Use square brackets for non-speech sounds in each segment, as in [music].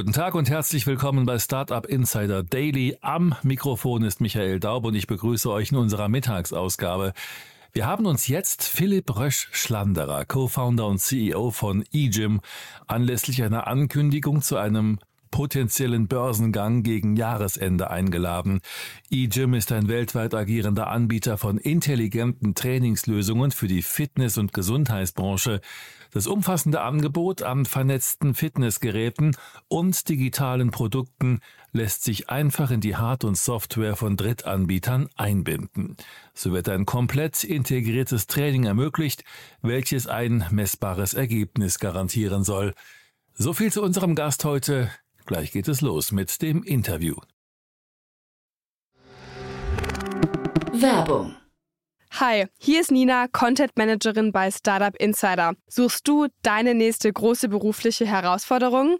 Guten Tag und herzlich willkommen bei Startup Insider Daily. Am Mikrofon ist Michael Daub und ich begrüße euch in unserer Mittagsausgabe. Wir haben uns jetzt Philipp Rösch-Schlanderer, Co-Founder und CEO von eGym, anlässlich einer Ankündigung zu einem potenziellen Börsengang gegen Jahresende eingeladen. eGym ist ein weltweit agierender Anbieter von intelligenten Trainingslösungen für die Fitness- und Gesundheitsbranche. Das umfassende Angebot an vernetzten Fitnessgeräten und digitalen Produkten lässt sich einfach in die Hard- und Software von Drittanbietern einbinden. So wird ein komplett integriertes Training ermöglicht, welches ein messbares Ergebnis garantieren soll. So viel zu unserem Gast heute. Gleich geht es los mit dem Interview. Werbung. Hi, hier ist Nina, Content Managerin bei Startup Insider. Suchst du deine nächste große berufliche Herausforderung?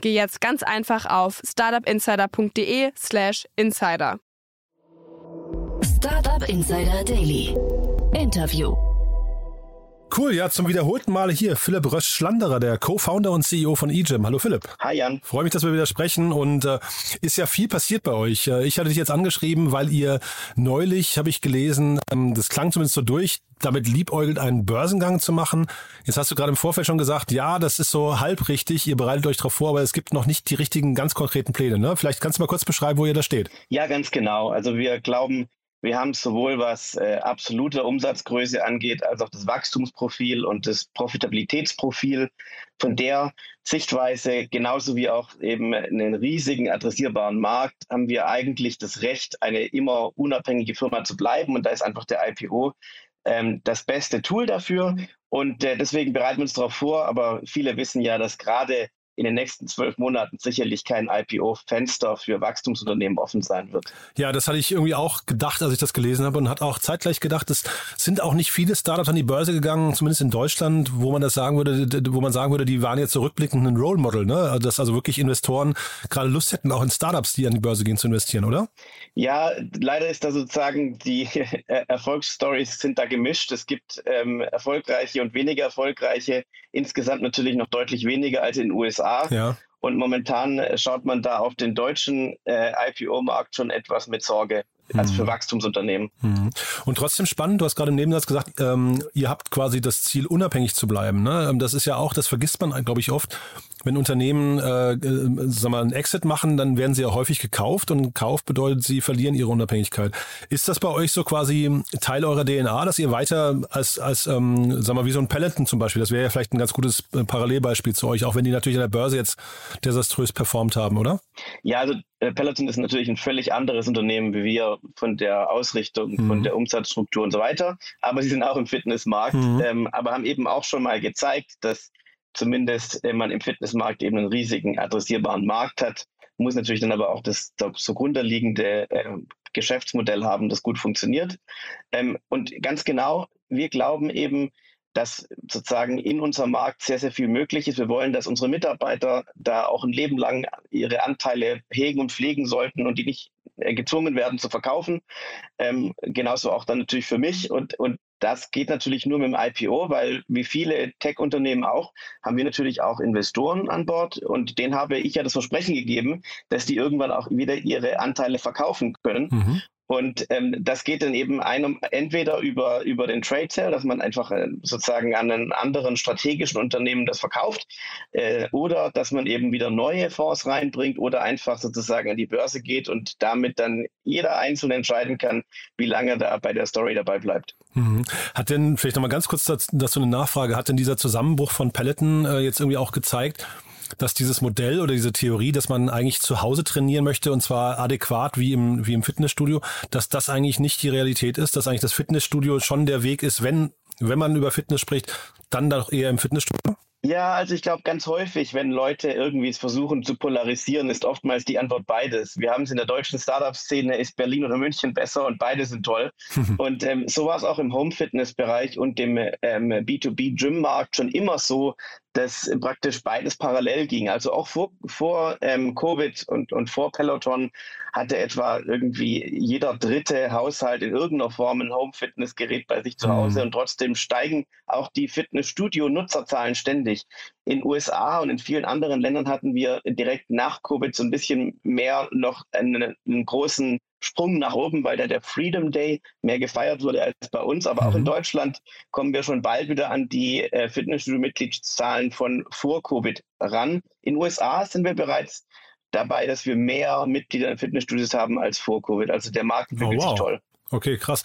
geh jetzt ganz einfach auf startupinsider.de/slash insider. Startup Insider Daily. Interview. Cool, ja, zum wiederholten Male hier Philipp Rösch-Schlanderer, der Co-Founder und CEO von eGym. Hallo Philipp. Hi Jan. Freue mich, dass wir wieder sprechen und äh, ist ja viel passiert bei euch. Äh, ich hatte dich jetzt angeschrieben, weil ihr neulich, habe ich gelesen, ähm, das klang zumindest so durch, damit liebäugelt, einen Börsengang zu machen. Jetzt hast du gerade im Vorfeld schon gesagt, ja, das ist so halb richtig, ihr bereitet euch darauf vor, aber es gibt noch nicht die richtigen, ganz konkreten Pläne. Ne? Vielleicht kannst du mal kurz beschreiben, wo ihr da steht. Ja, ganz genau. Also wir glauben, wir haben sowohl was äh, absolute Umsatzgröße angeht, als auch das Wachstumsprofil und das Profitabilitätsprofil von der Sichtweise, genauso wie auch eben einen riesigen adressierbaren Markt, haben wir eigentlich das Recht, eine immer unabhängige Firma zu bleiben. Und da ist einfach der IPO ähm, das beste Tool dafür. Und äh, deswegen bereiten wir uns darauf vor. Aber viele wissen ja, dass gerade in den nächsten zwölf Monaten sicherlich kein IPO-Fenster für Wachstumsunternehmen offen sein wird. Ja, das hatte ich irgendwie auch gedacht, als ich das gelesen habe und hat auch zeitgleich gedacht, es sind auch nicht viele Startups an die Börse gegangen, zumindest in Deutschland, wo man das sagen würde, wo man sagen würde, die waren jetzt zurückblickend ein Role Model, ne? Also, dass also wirklich Investoren gerade Lust hätten, auch in Startups, die an die Börse gehen, zu investieren, oder? Ja, leider ist da sozusagen die [laughs] Erfolgsstories sind da gemischt. Es gibt ähm, erfolgreiche und weniger erfolgreiche, insgesamt natürlich noch deutlich weniger als in den USA. Ja. Und momentan schaut man da auf den deutschen äh, IPO-Markt schon etwas mit Sorge als für Wachstumsunternehmen. Mhm. Und trotzdem spannend, du hast gerade im Nebensatz gesagt, ähm, ihr habt quasi das Ziel, unabhängig zu bleiben. Ne? Ähm, das ist ja auch, das vergisst man, glaube ich, oft. Wenn Unternehmen äh, äh, sag mal, einen Exit machen, dann werden sie ja häufig gekauft und Kauf bedeutet, sie verlieren ihre Unabhängigkeit. Ist das bei euch so quasi Teil eurer DNA, dass ihr weiter als, als ähm, sag mal, wie so ein Peloton zum Beispiel, das wäre ja vielleicht ein ganz gutes äh, Parallelbeispiel zu euch, auch wenn die natürlich an der Börse jetzt desaströs performt haben, oder? Ja, also äh, Peloton ist natürlich ein völlig anderes Unternehmen wie wir von der Ausrichtung, mhm. von der Umsatzstruktur und so weiter. Aber sie sind auch im Fitnessmarkt, mhm. ähm, aber haben eben auch schon mal gezeigt, dass zumindest äh, man im Fitnessmarkt eben einen riesigen adressierbaren Markt hat. Muss natürlich dann aber auch das, das zugrunde liegende äh, Geschäftsmodell haben, das gut funktioniert. Ähm, und ganz genau, wir glauben eben, dass sozusagen in unserem Markt sehr, sehr viel möglich ist. Wir wollen, dass unsere Mitarbeiter da auch ein Leben lang ihre Anteile hegen und pflegen sollten und die nicht äh, gezwungen werden zu verkaufen. Ähm, genauso auch dann natürlich für mich. Und, und das geht natürlich nur mit dem IPO, weil wie viele Tech-Unternehmen auch, haben wir natürlich auch Investoren an Bord und denen habe ich ja das Versprechen gegeben, dass die irgendwann auch wieder ihre Anteile verkaufen können. Mhm. Und ähm, das geht dann eben einem, entweder über, über den Trade Sale, dass man einfach äh, sozusagen an einen anderen strategischen Unternehmen das verkauft, äh, oder dass man eben wieder neue Fonds reinbringt oder einfach sozusagen an die Börse geht und damit dann jeder einzeln entscheiden kann, wie lange da bei der Story dabei bleibt. Mhm. Hat denn, vielleicht nochmal ganz kurz dazu eine Nachfrage, hat denn dieser Zusammenbruch von Peloton äh, jetzt irgendwie auch gezeigt, dass dieses Modell oder diese Theorie, dass man eigentlich zu Hause trainieren möchte und zwar adäquat wie im, wie im Fitnessstudio, dass das eigentlich nicht die Realität ist, dass eigentlich das Fitnessstudio schon der Weg ist, wenn, wenn man über Fitness spricht, dann doch eher im Fitnessstudio? Ja, also ich glaube, ganz häufig, wenn Leute irgendwie es versuchen zu polarisieren, ist oftmals die Antwort beides. Wir haben es in der deutschen Startup-Szene, ist Berlin oder München besser und beide sind toll. [laughs] und ähm, so war es auch im Home-Fitness-Bereich und dem ähm, B2B-Gym-Markt schon immer so, dass praktisch beides parallel ging. Also auch vor, vor ähm, Covid und, und vor Peloton hatte etwa irgendwie jeder dritte Haushalt in irgendeiner Form ein Home-Fitness-Gerät bei sich zu. Hause mhm. und trotzdem steigen auch die Fitnessstudio-Nutzerzahlen ständig. In USA und in vielen anderen Ländern hatten wir direkt nach Covid so ein bisschen mehr noch einen, einen großen Sprung nach oben, weil da der Freedom Day mehr gefeiert wurde als bei uns. Aber mhm. auch in mhm. Deutschland kommen wir schon bald wieder an die äh, Fitnessstudio-Mitgliedszahlen von vor Covid ran. In den USA sind wir bereits dabei, dass wir mehr Mitglieder in Fitnessstudios haben als vor Covid. Also der Markt entwickelt oh, wow. sich toll. Okay, krass.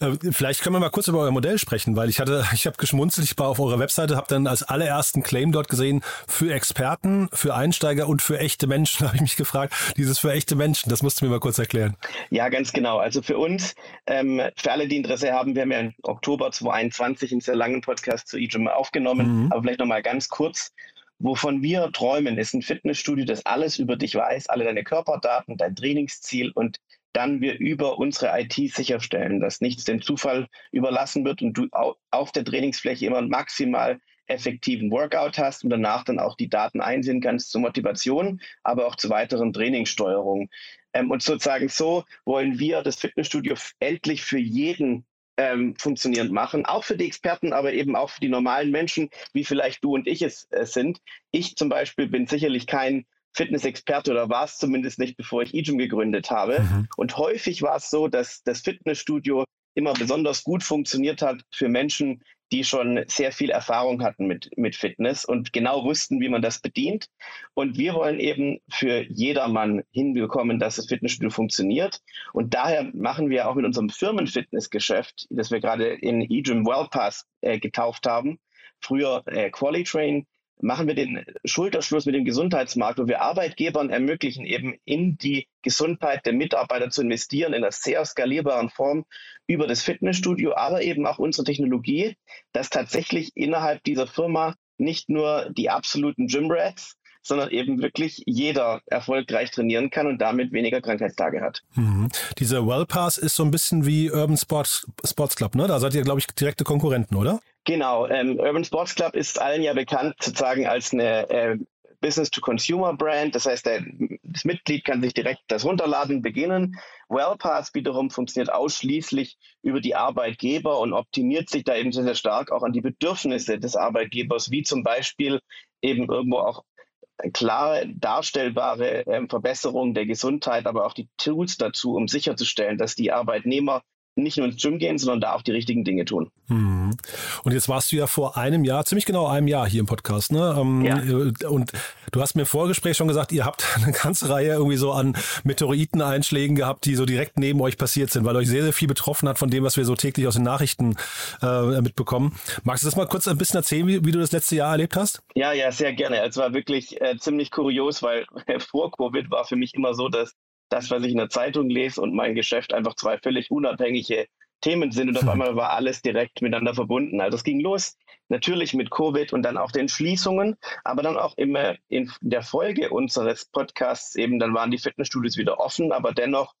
Äh, vielleicht können wir mal kurz über euer Modell sprechen, weil ich hatte, ich habe geschmunzelt, ich war auf eurer Webseite, habe dann als allerersten Claim dort gesehen, für Experten, für Einsteiger und für echte Menschen, [laughs] habe ich mich gefragt, dieses für echte Menschen, das musst du mir mal kurz erklären. Ja, ganz genau. Also für uns, ähm, für alle, die Interesse haben, wir haben ja im Oktober 2021 einen sehr langen Podcast zu eGym aufgenommen, mhm. aber vielleicht nochmal ganz kurz. Wovon wir träumen, ist ein Fitnessstudio, das alles über dich weiß, alle deine Körperdaten, dein Trainingsziel und dann wir über unsere IT sicherstellen, dass nichts dem Zufall überlassen wird und du auf der Trainingsfläche immer maximal effektiven Workout hast und danach dann auch die Daten einsehen kannst zur Motivation, aber auch zur weiteren Trainingssteuerung. Ähm, und sozusagen so wollen wir das Fitnessstudio endlich für jeden ähm, funktionierend machen, auch für die Experten, aber eben auch für die normalen Menschen, wie vielleicht du und ich es äh, sind. Ich zum Beispiel bin sicherlich kein Fitnessexperte oder war es zumindest nicht, bevor ich eGym gegründet habe. Mhm. Und häufig war es so, dass das Fitnessstudio immer besonders gut funktioniert hat für Menschen, die schon sehr viel Erfahrung hatten mit, mit Fitness und genau wussten, wie man das bedient. Und wir wollen eben für jedermann hinbekommen, dass das Fitnessstudio funktioniert. Und daher machen wir auch mit unserem Firmenfitnessgeschäft, das wir gerade in eGym WellPass äh, getauft haben, früher äh, Qualitrain, machen wir den Schulterschluss mit dem Gesundheitsmarkt, wo wir Arbeitgebern ermöglichen, eben in die Gesundheit der Mitarbeiter zu investieren, in einer sehr skalierbaren Form über das Fitnessstudio, aber eben auch unsere Technologie, dass tatsächlich innerhalb dieser Firma nicht nur die absoluten Gymrats, sondern eben wirklich jeder erfolgreich trainieren kann und damit weniger Krankheitstage hat. Mhm. Dieser Wellpass ist so ein bisschen wie Urban Sports, Sports Club, ne? Da seid ihr, glaube ich, direkte Konkurrenten, oder? Genau, ähm, Urban Sports Club ist allen ja bekannt sozusagen als eine äh, Business-to-Consumer-Brand. Das heißt, der, das Mitglied kann sich direkt das runterladen, beginnen. WellPass wiederum funktioniert ausschließlich über die Arbeitgeber und optimiert sich da eben sehr, sehr stark auch an die Bedürfnisse des Arbeitgebers, wie zum Beispiel eben irgendwo auch klare, darstellbare äh, Verbesserung der Gesundheit, aber auch die Tools dazu, um sicherzustellen, dass die Arbeitnehmer nicht nur ins Gym gehen, sondern da auch die richtigen Dinge tun. Mhm. Und jetzt warst du ja vor einem Jahr, ziemlich genau einem Jahr hier im Podcast, ne? Ähm, ja. Und du hast mir im Vorgespräch schon gesagt, ihr habt [laughs] eine ganze Reihe irgendwie so an Meteoriteneinschlägen gehabt, die so direkt neben euch passiert sind, weil euch sehr, sehr viel betroffen hat von dem, was wir so täglich aus den Nachrichten äh, mitbekommen. Magst du das mal kurz ein bisschen erzählen, wie, wie, du das letzte Jahr erlebt hast? Ja, ja, sehr gerne. Es war wirklich äh, ziemlich kurios, weil [laughs] vor Covid war für mich immer so, dass das, was ich in der Zeitung lese und mein Geschäft einfach zwei völlig unabhängige Themen sind und auf hm. einmal war alles direkt miteinander verbunden. Also es ging los natürlich mit Covid und dann auch den Schließungen, aber dann auch immer in der Folge unseres Podcasts eben, dann waren die Fitnessstudios wieder offen, aber dennoch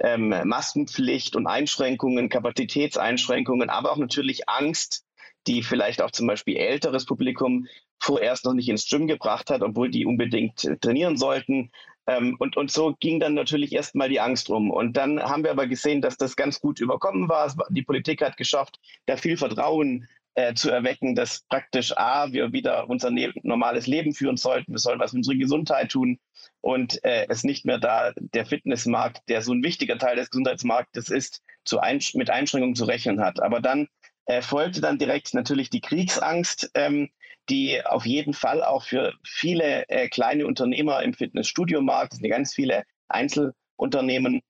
ähm, Maskenpflicht und Einschränkungen, Kapazitätseinschränkungen, aber auch natürlich Angst, die vielleicht auch zum Beispiel älteres Publikum vorerst noch nicht ins Gym gebracht hat, obwohl die unbedingt trainieren sollten. Ähm, und, und so ging dann natürlich erstmal die Angst rum. Und dann haben wir aber gesehen, dass das ganz gut überkommen war. Die Politik hat geschafft, da viel Vertrauen äh, zu erwecken, dass praktisch A, wir wieder unser ne normales Leben führen sollten, wir sollen was für unsere Gesundheit tun und äh, es nicht mehr da der Fitnessmarkt, der so ein wichtiger Teil des Gesundheitsmarktes ist, zu ein mit Einschränkungen zu rechnen hat. Aber dann äh, folgte dann direkt natürlich die Kriegsangst, ähm, die auf jeden Fall auch für viele äh, kleine Unternehmer im Fitnessstudio-Markt, ganz viele Einzelunternehmen,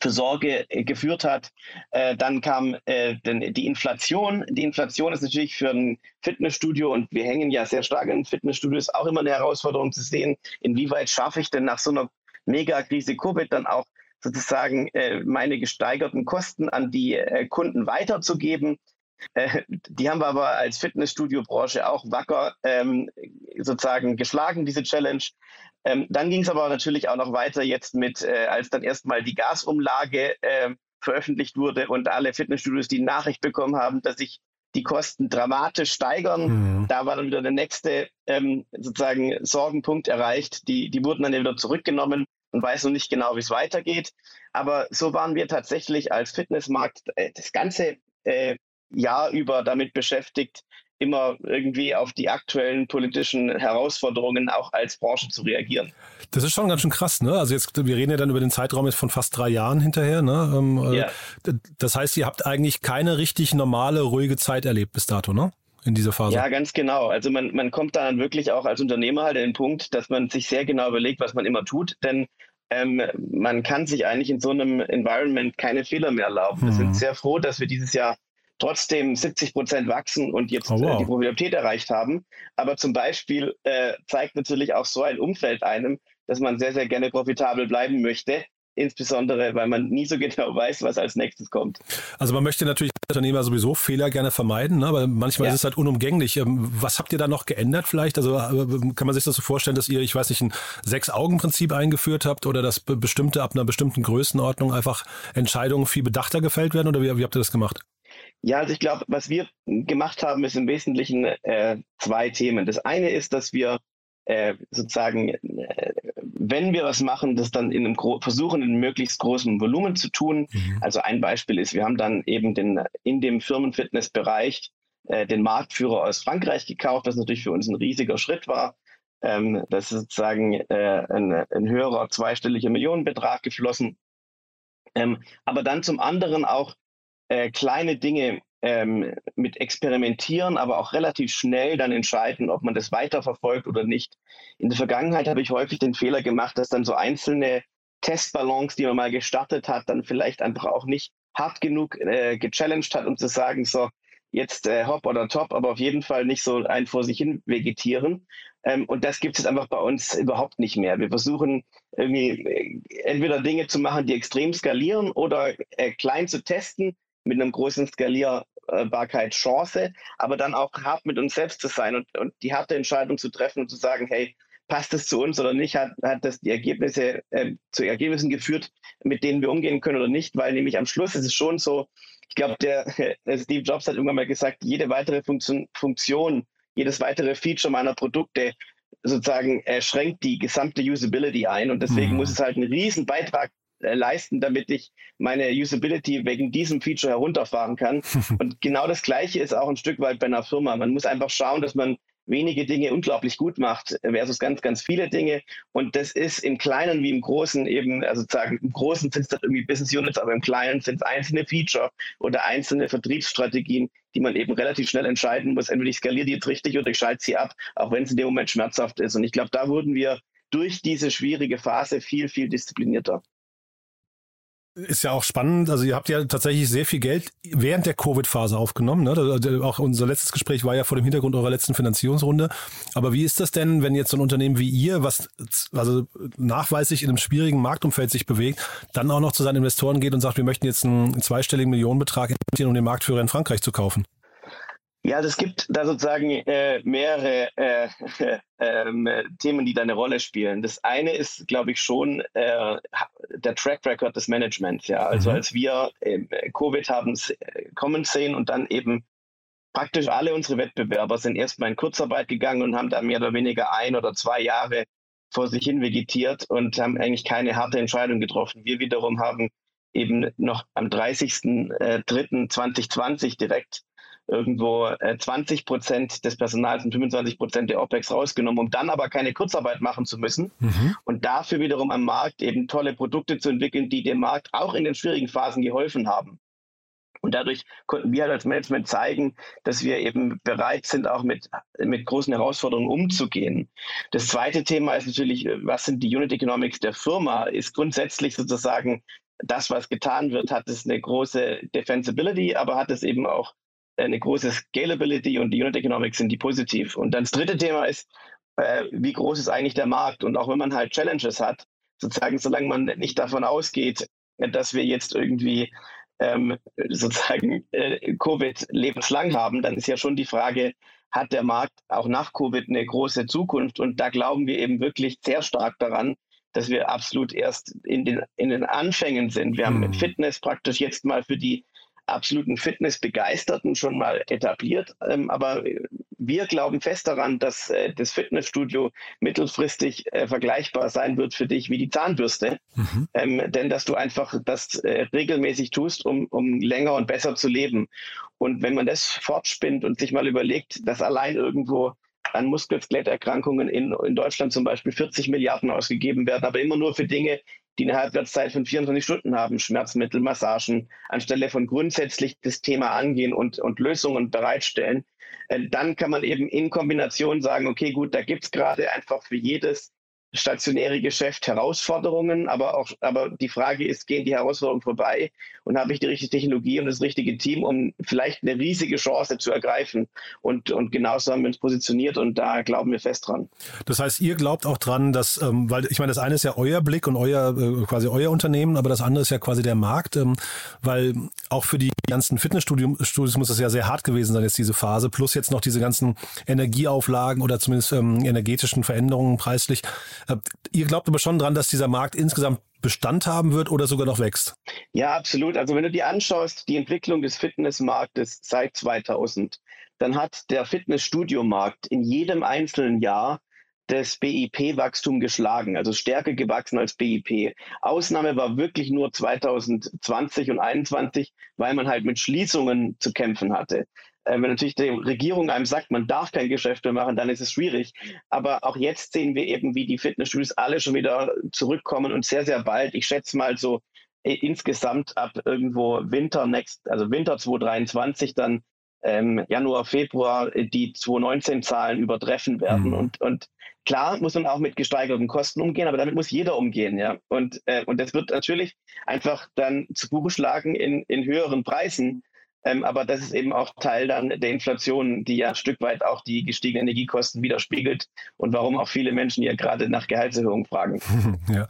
für Sorge äh, geführt hat. Äh, dann kam äh, denn die Inflation. Die Inflation ist natürlich für ein Fitnessstudio und wir hängen ja sehr stark in Fitnessstudios auch immer eine Herausforderung zu sehen, inwieweit schaffe ich denn nach so einer Megakrise Covid dann auch sozusagen äh, meine gesteigerten Kosten an die äh, Kunden weiterzugeben. Äh, die haben wir aber als Fitnessstudio-Branche auch wacker ähm, sozusagen geschlagen, diese Challenge. Ähm, dann ging es aber natürlich auch noch weiter jetzt mit, äh, als dann erstmal die Gasumlage äh, veröffentlicht wurde und alle Fitnessstudios die Nachricht bekommen haben, dass sich die Kosten dramatisch steigern. Mhm. Da war dann wieder der nächste ähm, sozusagen Sorgenpunkt erreicht. Die, die wurden dann wieder zurückgenommen und weiß noch nicht genau, wie es weitergeht. Aber so waren wir tatsächlich als Fitnessmarkt äh, das ganze äh, Jahr über damit beschäftigt, immer irgendwie auf die aktuellen politischen Herausforderungen auch als Branche zu reagieren. Das ist schon ganz schön krass, ne? Also jetzt, wir reden ja dann über den Zeitraum jetzt von fast drei Jahren hinterher, ne? Ähm, äh, ja. Das heißt, ihr habt eigentlich keine richtig normale, ruhige Zeit erlebt bis dato, ne? In dieser Phase. Ja, ganz genau. Also man, man kommt dann wirklich auch als Unternehmer halt in den Punkt, dass man sich sehr genau überlegt, was man immer tut, denn ähm, man kann sich eigentlich in so einem Environment keine Fehler mehr erlauben. Wir sind mhm. sehr froh, dass wir dieses Jahr trotzdem 70 Prozent wachsen und jetzt oh, wow. äh, die Profitabilität erreicht haben. Aber zum Beispiel äh, zeigt natürlich auch so ein Umfeld einem, dass man sehr, sehr gerne profitabel bleiben möchte. Insbesondere, weil man nie so genau [laughs] weiß, was als nächstes kommt. Also man möchte natürlich als Unternehmer sowieso Fehler gerne vermeiden, ne? aber manchmal ja. ist es halt unumgänglich. Ähm, was habt ihr da noch geändert vielleicht? Also äh, kann man sich das so vorstellen, dass ihr, ich weiß nicht, ein Sechs-Augen-Prinzip eingeführt habt oder dass bestimmte ab einer bestimmten Größenordnung einfach Entscheidungen viel bedachter gefällt werden oder wie, wie habt ihr das gemacht? Ja, also ich glaube, was wir gemacht haben, ist im Wesentlichen äh, zwei Themen. Das eine ist, dass wir äh, sozusagen, äh, wenn wir was machen, das dann in einem versuchen, in einem möglichst großen Volumen zu tun. Mhm. Also ein Beispiel ist, wir haben dann eben den, in dem Firmenfitnessbereich äh, den Marktführer aus Frankreich gekauft, was natürlich für uns ein riesiger Schritt war. Ähm, das ist sozusagen äh, ein, ein höherer zweistelliger Millionenbetrag geflossen. Ähm, aber dann zum anderen auch äh, kleine Dinge ähm, mit experimentieren, aber auch relativ schnell dann entscheiden, ob man das weiterverfolgt oder nicht. In der Vergangenheit habe ich häufig den Fehler gemacht, dass dann so einzelne Testballons, die man mal gestartet hat, dann vielleicht einfach auch nicht hart genug äh, gechallenged hat, um zu sagen, so, jetzt äh, hopp oder top, aber auf jeden Fall nicht so ein vor sich hin vegetieren. Ähm, und das gibt es einfach bei uns überhaupt nicht mehr. Wir versuchen irgendwie äh, entweder Dinge zu machen, die extrem skalieren oder äh, klein zu testen, mit einem großen Skalierbarkeit Chance, aber dann auch hart mit uns selbst zu sein und, und die harte Entscheidung zu treffen und zu sagen, hey, passt es zu uns oder nicht, hat, hat das die Ergebnisse äh, zu Ergebnissen geführt, mit denen wir umgehen können oder nicht, weil nämlich am Schluss ist es schon so, ich glaube, der äh, Steve Jobs hat irgendwann mal gesagt, jede weitere Funktion, Funktion jedes weitere Feature meiner Produkte sozusagen äh, schränkt die gesamte Usability ein und deswegen mhm. muss es halt einen riesen Beitrag leisten, damit ich meine Usability wegen diesem Feature herunterfahren kann. [laughs] Und genau das Gleiche ist auch ein Stück weit bei einer Firma. Man muss einfach schauen, dass man wenige Dinge unglaublich gut macht versus ganz, ganz viele Dinge. Und das ist im Kleinen wie im Großen eben, also sozusagen im Großen sind es dann irgendwie Business Units, aber im Kleinen sind es einzelne Feature oder einzelne Vertriebsstrategien, die man eben relativ schnell entscheiden muss. Entweder ich skaliere die jetzt richtig oder ich schalte sie ab, auch wenn es in dem Moment schmerzhaft ist. Und ich glaube, da wurden wir durch diese schwierige Phase viel, viel disziplinierter. Ist ja auch spannend. Also ihr habt ja tatsächlich sehr viel Geld während der Covid-Phase aufgenommen. Ne? Auch unser letztes Gespräch war ja vor dem Hintergrund eurer letzten Finanzierungsrunde. Aber wie ist das denn, wenn jetzt so ein Unternehmen wie ihr, was also nachweislich in einem schwierigen Marktumfeld sich bewegt, dann auch noch zu seinen Investoren geht und sagt, wir möchten jetzt einen zweistelligen Millionenbetrag investieren, um den Marktführer in Frankreich zu kaufen? Ja, also es gibt da sozusagen äh, mehrere äh, [laughs] äh, Themen, die da eine Rolle spielen. Das eine ist, glaube ich, schon äh, der Track Record des Managements. Ja, also mhm. als wir ähm, Covid haben äh, kommen sehen und dann eben praktisch alle unsere Wettbewerber sind erstmal in Kurzarbeit gegangen und haben da mehr oder weniger ein oder zwei Jahre vor sich hin vegetiert und haben eigentlich keine harte Entscheidung getroffen. Wir wiederum haben eben noch am 30.03.2020 direkt irgendwo 20 Prozent des Personals und 25 Prozent der OPEX rausgenommen, um dann aber keine Kurzarbeit machen zu müssen mhm. und dafür wiederum am Markt eben tolle Produkte zu entwickeln, die dem Markt auch in den schwierigen Phasen geholfen haben. Und dadurch konnten wir halt als Management zeigen, dass wir eben bereit sind, auch mit, mit großen Herausforderungen umzugehen. Das zweite Thema ist natürlich, was sind die Unit Economics der Firma? Ist grundsätzlich sozusagen das, was getan wird, hat es eine große Defensibility, aber hat es eben auch eine große Scalability und die Unit Economics sind die positiv. Und dann das dritte Thema ist, äh, wie groß ist eigentlich der Markt? Und auch wenn man halt Challenges hat, sozusagen, solange man nicht davon ausgeht, dass wir jetzt irgendwie ähm, sozusagen äh, Covid lebenslang haben, dann ist ja schon die Frage, hat der Markt auch nach Covid eine große Zukunft? Und da glauben wir eben wirklich sehr stark daran, dass wir absolut erst in den, in den Anfängen sind. Wir haben hm. Fitness praktisch jetzt mal für die absoluten Fitnessbegeisterten schon mal etabliert. Ähm, aber wir glauben fest daran, dass äh, das Fitnessstudio mittelfristig äh, vergleichbar sein wird für dich wie die Zahnbürste. Mhm. Ähm, denn dass du einfach das äh, regelmäßig tust, um, um länger und besser zu leben. Und wenn man das fortspinnt und sich mal überlegt, dass allein irgendwo an Muskel-Skeletterkrankungen in, in Deutschland zum Beispiel 40 Milliarden ausgegeben werden, aber immer nur für Dinge, die eine Halbwertszeit von 24 Stunden haben, Schmerzmittel, Massagen, anstelle von grundsätzlich das Thema angehen und, und Lösungen bereitstellen, äh, dann kann man eben in Kombination sagen, okay, gut, da gibt es gerade einfach für jedes stationäre Geschäft Herausforderungen, aber auch, aber die Frage ist, gehen die Herausforderungen vorbei und habe ich die richtige Technologie und das richtige Team, um vielleicht eine riesige Chance zu ergreifen? Und, und genauso haben wir uns positioniert und da glauben wir fest dran. Das heißt, ihr glaubt auch dran, dass, ähm, weil ich meine, das eine ist ja euer Blick und euer, äh, quasi euer Unternehmen, aber das andere ist ja quasi der Markt, ähm, weil auch für die ganzen Fitnessstudios muss das ja sehr hart gewesen sein, jetzt diese Phase, plus jetzt noch diese ganzen Energieauflagen oder zumindest ähm, energetischen Veränderungen preislich. Ihr glaubt aber schon dran, dass dieser Markt insgesamt Bestand haben wird oder sogar noch wächst? Ja, absolut. Also wenn du dir anschaust, die Entwicklung des Fitnessmarktes seit 2000, dann hat der Fitnessstudiomarkt in jedem einzelnen Jahr das BIP-Wachstum geschlagen, also stärker gewachsen als BIP. Ausnahme war wirklich nur 2020 und 2021, weil man halt mit Schließungen zu kämpfen hatte. Äh, wenn natürlich die Regierung einem sagt, man darf kein Geschäft mehr machen, dann ist es schwierig. Aber auch jetzt sehen wir eben, wie die Fitnessstudios alle schon wieder zurückkommen und sehr, sehr bald, ich schätze mal so äh, insgesamt ab irgendwo Winter next, also Winter 2023 dann ähm, Januar, Februar äh, die 2019 Zahlen übertreffen werden. Mhm. Und, und klar muss man auch mit gesteigerten Kosten umgehen, aber damit muss jeder umgehen, ja. Und, äh, und das wird natürlich einfach dann zu Buche schlagen in, in höheren Preisen. Ähm, aber das ist eben auch Teil dann der Inflation, die ja ein Stück weit auch die gestiegenen Energiekosten widerspiegelt und warum auch viele Menschen ja gerade nach Gehaltserhöhungen fragen. [laughs] Ja.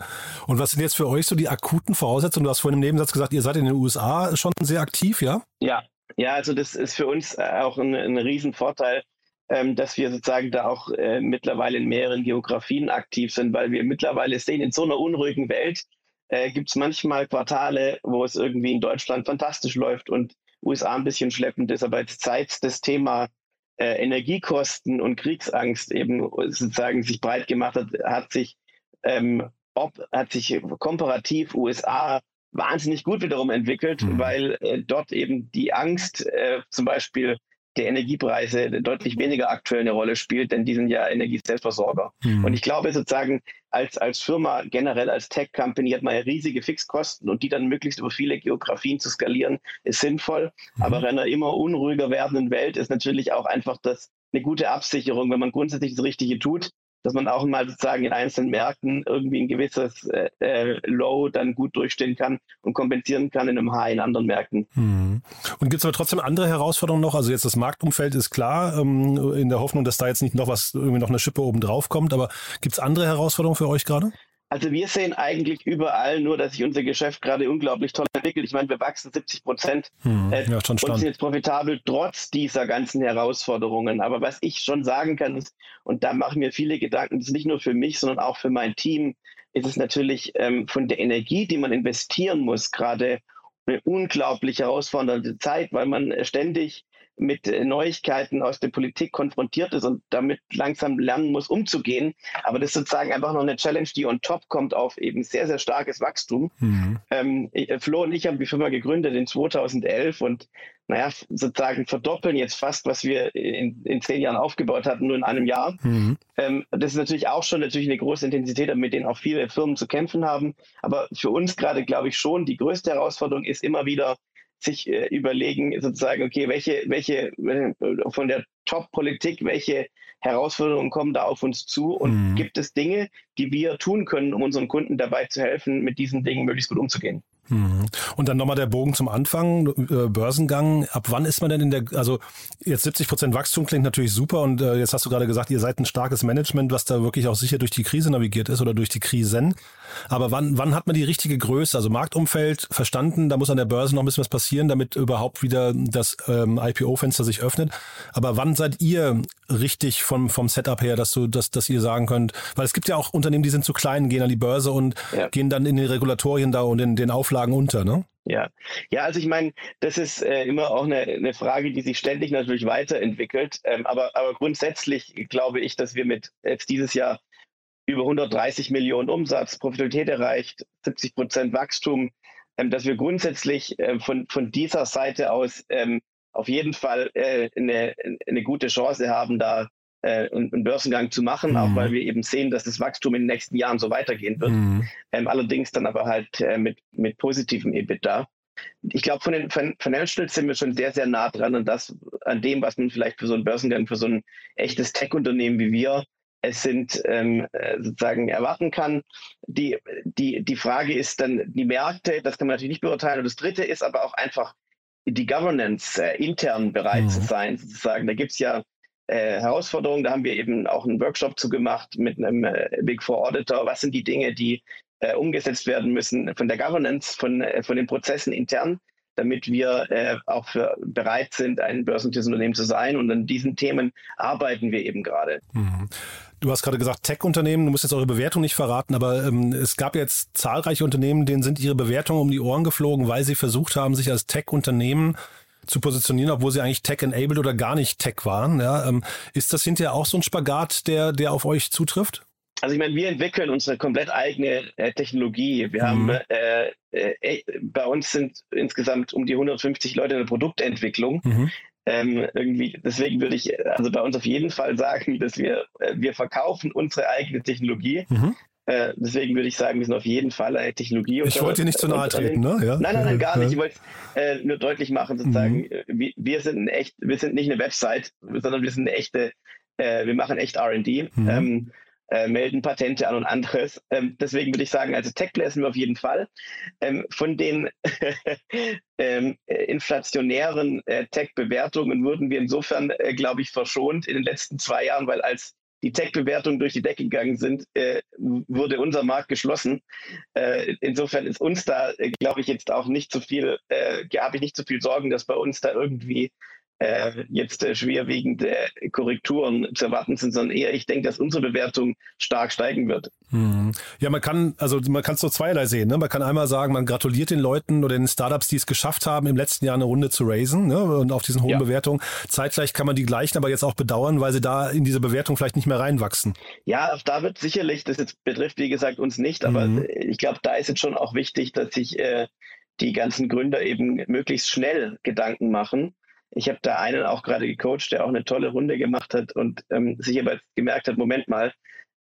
Und was sind jetzt für euch so die akuten Voraussetzungen? Du hast vorhin im Nebensatz gesagt, ihr seid in den USA schon sehr aktiv, ja? Ja, ja, also das ist für uns äh, auch ein, ein Riesenvorteil, ähm, dass wir sozusagen da auch äh, mittlerweile in mehreren Geografien aktiv sind, weil wir mittlerweile sehen, in so einer unruhigen Welt äh, gibt es manchmal Quartale, wo es irgendwie in Deutschland fantastisch läuft und USA ein bisschen schleppend ist. Aber jetzt seit das Thema äh, Energiekosten und Kriegsangst eben sozusagen sich breit gemacht hat, hat sich, ähm, ob, hat sich komparativ USA wahnsinnig gut wiederum entwickelt, mhm. weil äh, dort eben die Angst äh, zum Beispiel der Energiepreise deutlich weniger aktuell eine Rolle spielt, denn die sind ja Energieselbstversorger. Mhm. Und ich glaube sozusagen, als, als Firma, generell als Tech-Company hat man ja riesige Fixkosten und die dann möglichst über viele Geografien zu skalieren, ist sinnvoll. Mhm. Aber in einer immer unruhiger werdenden Welt ist natürlich auch einfach das eine gute Absicherung, wenn man grundsätzlich das Richtige tut, dass man auch mal sozusagen in einzelnen Märkten irgendwie ein gewisses äh, äh, Low dann gut durchstehen kann und kompensieren kann in einem High in anderen Märkten. Hm. Und gibt es aber trotzdem andere Herausforderungen noch? Also jetzt das Marktumfeld ist klar, ähm, in der Hoffnung, dass da jetzt nicht noch was, irgendwie noch eine Schippe oben drauf kommt, aber gibt es andere Herausforderungen für euch gerade? Also wir sehen eigentlich überall nur, dass sich unser Geschäft gerade unglaublich toll entwickelt. Ich meine, wir wachsen 70 Prozent hm, äh, ja, und sind jetzt profitabel trotz dieser ganzen Herausforderungen. Aber was ich schon sagen kann, ist, und da machen mir viele Gedanken, das ist nicht nur für mich, sondern auch für mein Team, ist es natürlich ähm, von der Energie, die man investieren muss, gerade eine unglaublich herausfordernde Zeit, weil man ständig mit Neuigkeiten aus der Politik konfrontiert ist und damit langsam lernen muss, umzugehen. Aber das ist sozusagen einfach noch eine Challenge, die on top kommt auf eben sehr, sehr starkes Wachstum. Mhm. Ähm, Flo und ich haben die Firma gegründet in 2011 und naja, sozusagen verdoppeln jetzt fast, was wir in, in zehn Jahren aufgebaut hatten, nur in einem Jahr. Mhm. Ähm, das ist natürlich auch schon natürlich eine große Intensität, mit denen auch viele Firmen zu kämpfen haben. Aber für uns gerade, glaube ich, schon die größte Herausforderung ist immer wieder, sich äh, überlegen, sozusagen, okay, welche, welche äh, von der Top-Politik, welche Herausforderungen kommen da auf uns zu und mhm. gibt es Dinge, die wir tun können, um unseren Kunden dabei zu helfen, mit diesen Dingen möglichst gut umzugehen. Mhm. Und dann nochmal der Bogen zum Anfang, äh, Börsengang. Ab wann ist man denn in der, also jetzt 70 Prozent Wachstum klingt natürlich super und äh, jetzt hast du gerade gesagt, ihr seid ein starkes Management, was da wirklich auch sicher durch die Krise navigiert ist oder durch die Krisen. Aber wann, wann hat man die richtige Größe? Also Marktumfeld verstanden, da muss an der Börse noch ein bisschen was passieren, damit überhaupt wieder das ähm, IPO-Fenster sich öffnet. Aber wann seid ihr richtig vom, vom Setup her, dass du, dass, dass ihr sagen könnt, weil es gibt ja auch Unternehmen, die sind zu klein, gehen an die Börse und ja. gehen dann in die Regulatorien da und in den Auflagen unter, ne? Ja, ja, also ich meine, das ist äh, immer auch eine, eine Frage, die sich ständig natürlich weiterentwickelt. Ähm, aber, aber grundsätzlich glaube ich, dass wir mit jetzt dieses Jahr über 130 Millionen Umsatz, Profitabilität erreicht, 70 Prozent Wachstum, ähm, dass wir grundsätzlich äh, von, von dieser Seite aus ähm, auf jeden Fall äh, eine, eine gute Chance haben, da äh, einen Börsengang zu machen, mhm. auch weil wir eben sehen, dass das Wachstum in den nächsten Jahren so weitergehen wird. Mhm. Ähm, allerdings dann aber halt äh, mit, mit positivem EBITDA. Ich glaube, von den Financials sind wir schon sehr, sehr nah dran an das, an dem, was man vielleicht für so einen Börsengang, für so ein echtes Tech-Unternehmen wie wir es sind ähm, äh, sozusagen erwarten kann. Die, die, die Frage ist dann die Märkte, das kann man natürlich nicht beurteilen. Und das dritte ist aber auch einfach die Governance äh, intern bereit mhm. zu sein, sozusagen. Da gibt es ja äh, Herausforderungen, da haben wir eben auch einen Workshop zu gemacht mit einem äh, Big Four Auditor. Was sind die Dinge, die äh, umgesetzt werden müssen von der Governance, von, äh, von den Prozessen intern? Damit wir äh, auch für, bereit sind, ein börsennotiertes Unternehmen zu sein. Und an diesen Themen arbeiten wir eben gerade. Mhm. Du hast gerade gesagt, Tech-Unternehmen, du musst jetzt eure Bewertung nicht verraten, aber ähm, es gab jetzt zahlreiche Unternehmen, denen sind ihre Bewertungen um die Ohren geflogen, weil sie versucht haben, sich als Tech-Unternehmen zu positionieren, obwohl sie eigentlich Tech-enabled oder gar nicht Tech waren. Ja, ähm, ist das hinterher auch so ein Spagat, der, der auf euch zutrifft? Also ich meine, wir entwickeln unsere komplett eigene äh, Technologie. Wir mhm. haben äh, äh, bei uns sind insgesamt um die 150 Leute in der Produktentwicklung. Mhm. Ähm, irgendwie, deswegen würde ich also bei uns auf jeden Fall sagen, dass wir, äh, wir verkaufen unsere eigene Technologie. Mhm. Äh, deswegen würde ich sagen, wir sind auf jeden Fall eine Technologie. Ich wollte dir nicht zu nahe treten, ne? Ja. Nein, nein, nein, gar nicht. Ich wollte äh, nur deutlich machen, sozusagen, mhm. wir, wir, sind echt, wir sind nicht eine Website, sondern wir sind eine echte, äh, wir machen echt RD. Mhm. Ähm, äh, melden Patente an und anderes. Ähm, deswegen würde ich sagen, also Tech-Player sind wir auf jeden Fall. Ähm, von den [laughs] ähm, inflationären äh, Tech-Bewertungen wurden wir insofern, äh, glaube ich, verschont in den letzten zwei Jahren, weil als die Tech-Bewertungen durch die Decke gegangen sind, äh, wurde unser Markt geschlossen. Äh, insofern ist uns da, äh, glaube ich, jetzt auch nicht so viel, äh, habe ich nicht so viel Sorgen, dass bei uns da irgendwie äh, jetzt äh, schwerwiegende Korrekturen zu erwarten sind, sondern eher, ich denke, dass unsere Bewertung stark steigen wird. Hm. Ja, man kann, also man kann es so zweierlei sehen. Ne? Man kann einmal sagen, man gratuliert den Leuten oder den Startups, die es geschafft haben, im letzten Jahr eine Runde zu raisen ne? und auf diesen hohen ja. Bewertungen. Zeitgleich kann man die gleichen aber jetzt auch bedauern, weil sie da in diese Bewertung vielleicht nicht mehr reinwachsen. Ja, da wird sicherlich, das jetzt betrifft wie gesagt uns nicht, aber mhm. ich glaube, da ist jetzt schon auch wichtig, dass sich äh, die ganzen Gründer eben möglichst schnell Gedanken machen ich habe da einen auch gerade gecoacht, der auch eine tolle Runde gemacht hat und ähm, sich aber gemerkt hat, Moment mal,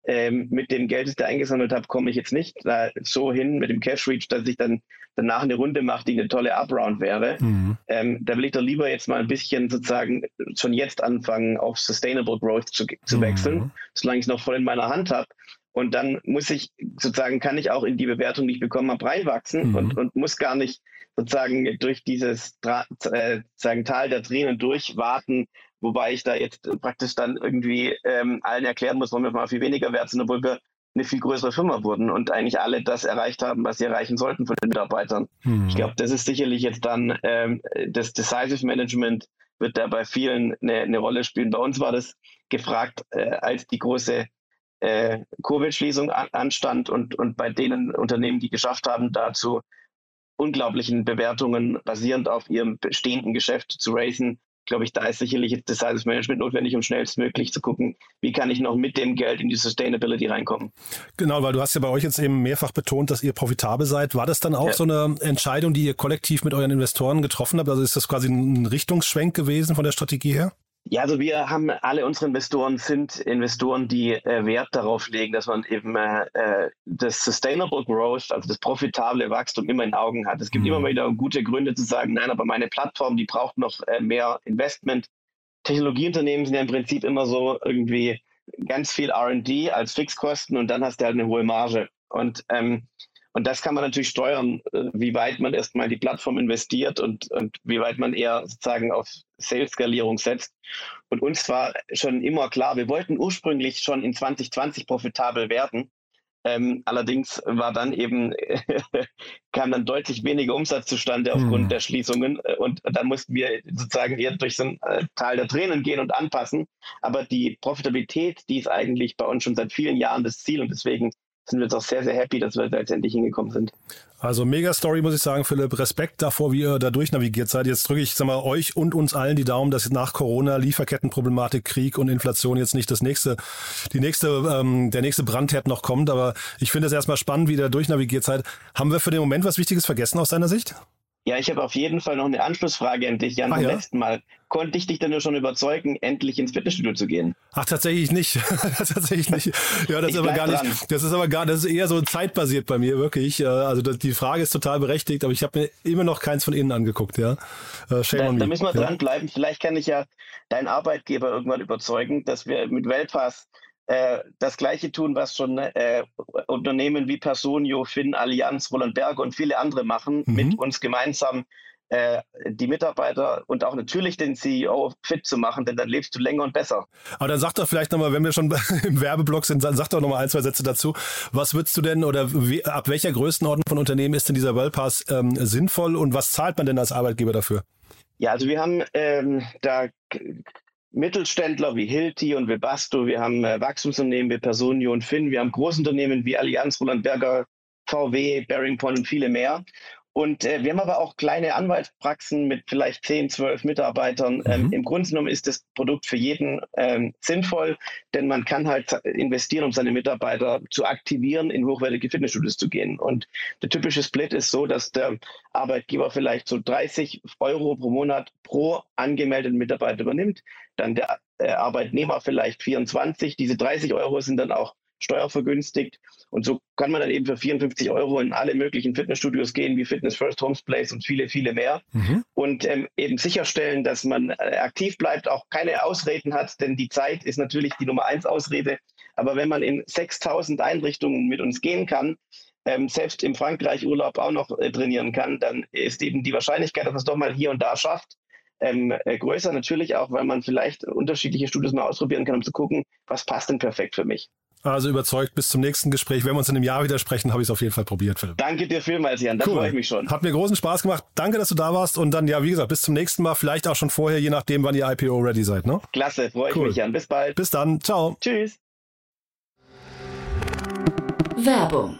ähm, mit dem Geld, das ich da eingesammelt habe, komme ich jetzt nicht da so hin mit dem Cash Reach, dass ich dann danach eine Runde mache, die eine tolle Upround wäre. Mhm. Ähm, da will ich doch lieber jetzt mal ein bisschen sozusagen schon jetzt anfangen, auf Sustainable Growth zu, zu mhm. wechseln, solange ich es noch voll in meiner Hand habe. Und dann muss ich sozusagen, kann ich auch in die Bewertung, die ich bekommen habe, reinwachsen mhm. und, und muss gar nicht sozusagen durch dieses äh, sagen, Tal der Tränen durchwarten, wobei ich da jetzt praktisch dann irgendwie ähm, allen erklären muss, warum wir mal viel weniger wert sind, obwohl wir eine viel größere Firma wurden und eigentlich alle das erreicht haben, was sie erreichen sollten von den Mitarbeitern. Hm. Ich glaube, das ist sicherlich jetzt dann ähm, das Decisive Management wird da bei vielen eine, eine Rolle spielen. Bei uns war das gefragt, äh, als die große äh, Covid-Schließung an, anstand und, und bei denen Unternehmen, die geschafft haben, dazu unglaublichen Bewertungen basierend auf ihrem bestehenden Geschäft zu raisen, glaube ich, da ist sicherlich das Management notwendig, um schnellstmöglich zu gucken, wie kann ich noch mit dem Geld in die Sustainability reinkommen. Genau, weil du hast ja bei euch jetzt eben mehrfach betont, dass ihr profitabel seid. War das dann auch ja. so eine Entscheidung, die ihr kollektiv mit euren Investoren getroffen habt? Also ist das quasi ein Richtungsschwenk gewesen von der Strategie her? Ja, also wir haben alle unsere Investoren sind Investoren, die äh, Wert darauf legen, dass man eben äh, äh, das Sustainable Growth, also das profitable Wachstum immer in Augen hat. Es gibt mhm. immer wieder gute Gründe zu sagen, nein, aber meine Plattform, die braucht noch äh, mehr Investment. Technologieunternehmen sind ja im Prinzip immer so irgendwie ganz viel R&D als Fixkosten und dann hast du halt eine hohe Marge. Und ähm, und das kann man natürlich steuern, äh, wie weit man erstmal die Plattform investiert und, und wie weit man eher sozusagen auf Sales-Skalierung setzt. Und uns war schon immer klar, wir wollten ursprünglich schon in 2020 profitabel werden. Ähm, allerdings war dann eben, [laughs] kam dann deutlich weniger Umsatz zustande aufgrund hm. der Schließungen. Und dann mussten wir sozusagen eher durch so ein äh, Tal der Tränen gehen und anpassen. Aber die Profitabilität, die ist eigentlich bei uns schon seit vielen Jahren das Ziel. Und deswegen sind wir jetzt auch sehr, sehr happy, dass wir da hingekommen sind. Also mega Story, muss ich sagen, Philipp. Respekt davor, wie ihr da durchnavigiert seid. Jetzt drücke ich, sag mal, euch und uns allen die Daumen, dass nach Corona, Lieferkettenproblematik, Krieg und Inflation jetzt nicht das nächste, die nächste, ähm, der nächste Brandherd noch kommt. Aber ich finde es erstmal spannend, wie ihr da durchnavigiert seid. Haben wir für den Moment was Wichtiges vergessen aus deiner Sicht? Ja, ich habe auf jeden Fall noch eine Anschlussfrage an dich, Jan, ah, vom ja? letzten Mal. Konnte ich dich denn nur schon überzeugen, endlich ins Fitnessstudio zu gehen? Ach, tatsächlich nicht. [laughs] tatsächlich nicht. Ja, das ist aber gar dran. nicht, das ist aber gar, das ist eher so zeitbasiert bei mir, wirklich. Äh, also die Frage ist total berechtigt, aber ich habe mir immer noch keins von innen angeguckt, ja. Äh, shame da, on me. da müssen wir ja. dranbleiben. Vielleicht kann ich ja deinen Arbeitgeber irgendwann überzeugen, dass wir mit Wellpass äh, das Gleiche tun, was schon äh, Unternehmen wie Personio, Finn, Allianz, Roland Berger und viele andere machen, mhm. mit uns gemeinsam äh, die Mitarbeiter und auch natürlich den CEO fit zu machen, denn dann lebst du länger und besser. Aber dann sag doch vielleicht nochmal, wenn wir schon [laughs] im Werbeblock sind, sag doch nochmal ein, zwei Sätze dazu. Was würdest du denn oder wie, ab welcher Größenordnung von Unternehmen ist denn dieser Wellpass ähm, sinnvoll und was zahlt man denn als Arbeitgeber dafür? Ja, also wir haben ähm, da Mittelständler wie Hilti und Webasto, wir haben äh, Wachstumsunternehmen wie Personio und Finn, wir haben Großunternehmen wie Allianz, Roland Berger, VW, Bearing Point und viele mehr. Und äh, wir haben aber auch kleine Anwaltspraxen mit vielleicht 10, 12 Mitarbeitern. Mhm. Ähm, Im Grunde genommen ist das Produkt für jeden ähm, sinnvoll, denn man kann halt investieren, um seine Mitarbeiter zu aktivieren, in hochwertige Fitnessstudios zu gehen. Und der typische Split ist so, dass der Arbeitgeber vielleicht so 30 Euro pro Monat pro angemeldeten Mitarbeiter übernimmt, dann der äh, Arbeitnehmer vielleicht 24. Diese 30 Euro sind dann auch steuervergünstigt. Und so kann man dann eben für 54 Euro in alle möglichen Fitnessstudios gehen, wie Fitness First, Homes Place und viele, viele mehr. Mhm. Und ähm, eben sicherstellen, dass man äh, aktiv bleibt, auch keine Ausreden hat, denn die Zeit ist natürlich die Nummer eins Ausrede. Aber wenn man in 6000 Einrichtungen mit uns gehen kann, ähm, selbst im Frankreich Urlaub auch noch äh, trainieren kann, dann ist eben die Wahrscheinlichkeit, dass man es doch mal hier und da schafft, ähm, äh, größer natürlich auch, weil man vielleicht unterschiedliche Studios mal ausprobieren kann, um zu gucken, was passt denn perfekt für mich. Also überzeugt bis zum nächsten Gespräch. Wenn wir uns in einem Jahr wieder sprechen, habe ich es auf jeden Fall probiert, Philipp. Danke dir vielmals, Jan. Da cool. freue ich mich schon. Hat mir großen Spaß gemacht. Danke, dass du da warst. Und dann, ja, wie gesagt, bis zum nächsten Mal. Vielleicht auch schon vorher, je nachdem, wann ihr IPO ready seid. Ne? Klasse, freue cool. ich mich, Jan. Bis bald. Bis dann. Ciao. Tschüss. Werbung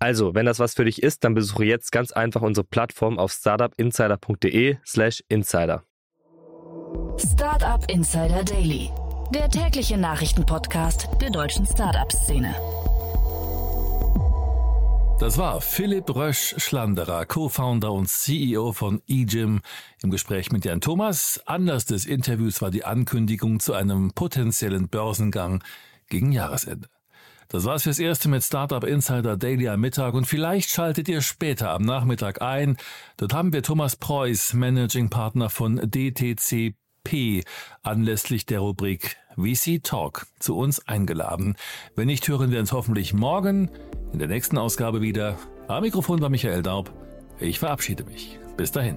Also, wenn das was für dich ist, dann besuche jetzt ganz einfach unsere Plattform auf startupinsider.de/slash insider. Startup Insider Daily, der tägliche Nachrichtenpodcast der deutschen Startup-Szene. Das war Philipp Rösch-Schlanderer, Co-Founder und CEO von eGym im Gespräch mit Jan Thomas. Anlass des Interviews war die Ankündigung zu einem potenziellen Börsengang gegen Jahresende. Das war's fürs Erste mit Startup Insider Daily am Mittag und vielleicht schaltet ihr später am Nachmittag ein. Dort haben wir Thomas Preuß, Managing Partner von DTCP, anlässlich der Rubrik VC Talk zu uns eingeladen. Wenn nicht, hören wir uns hoffentlich morgen in der nächsten Ausgabe wieder. Am Mikrofon war Michael Daub. Ich verabschiede mich. Bis dahin.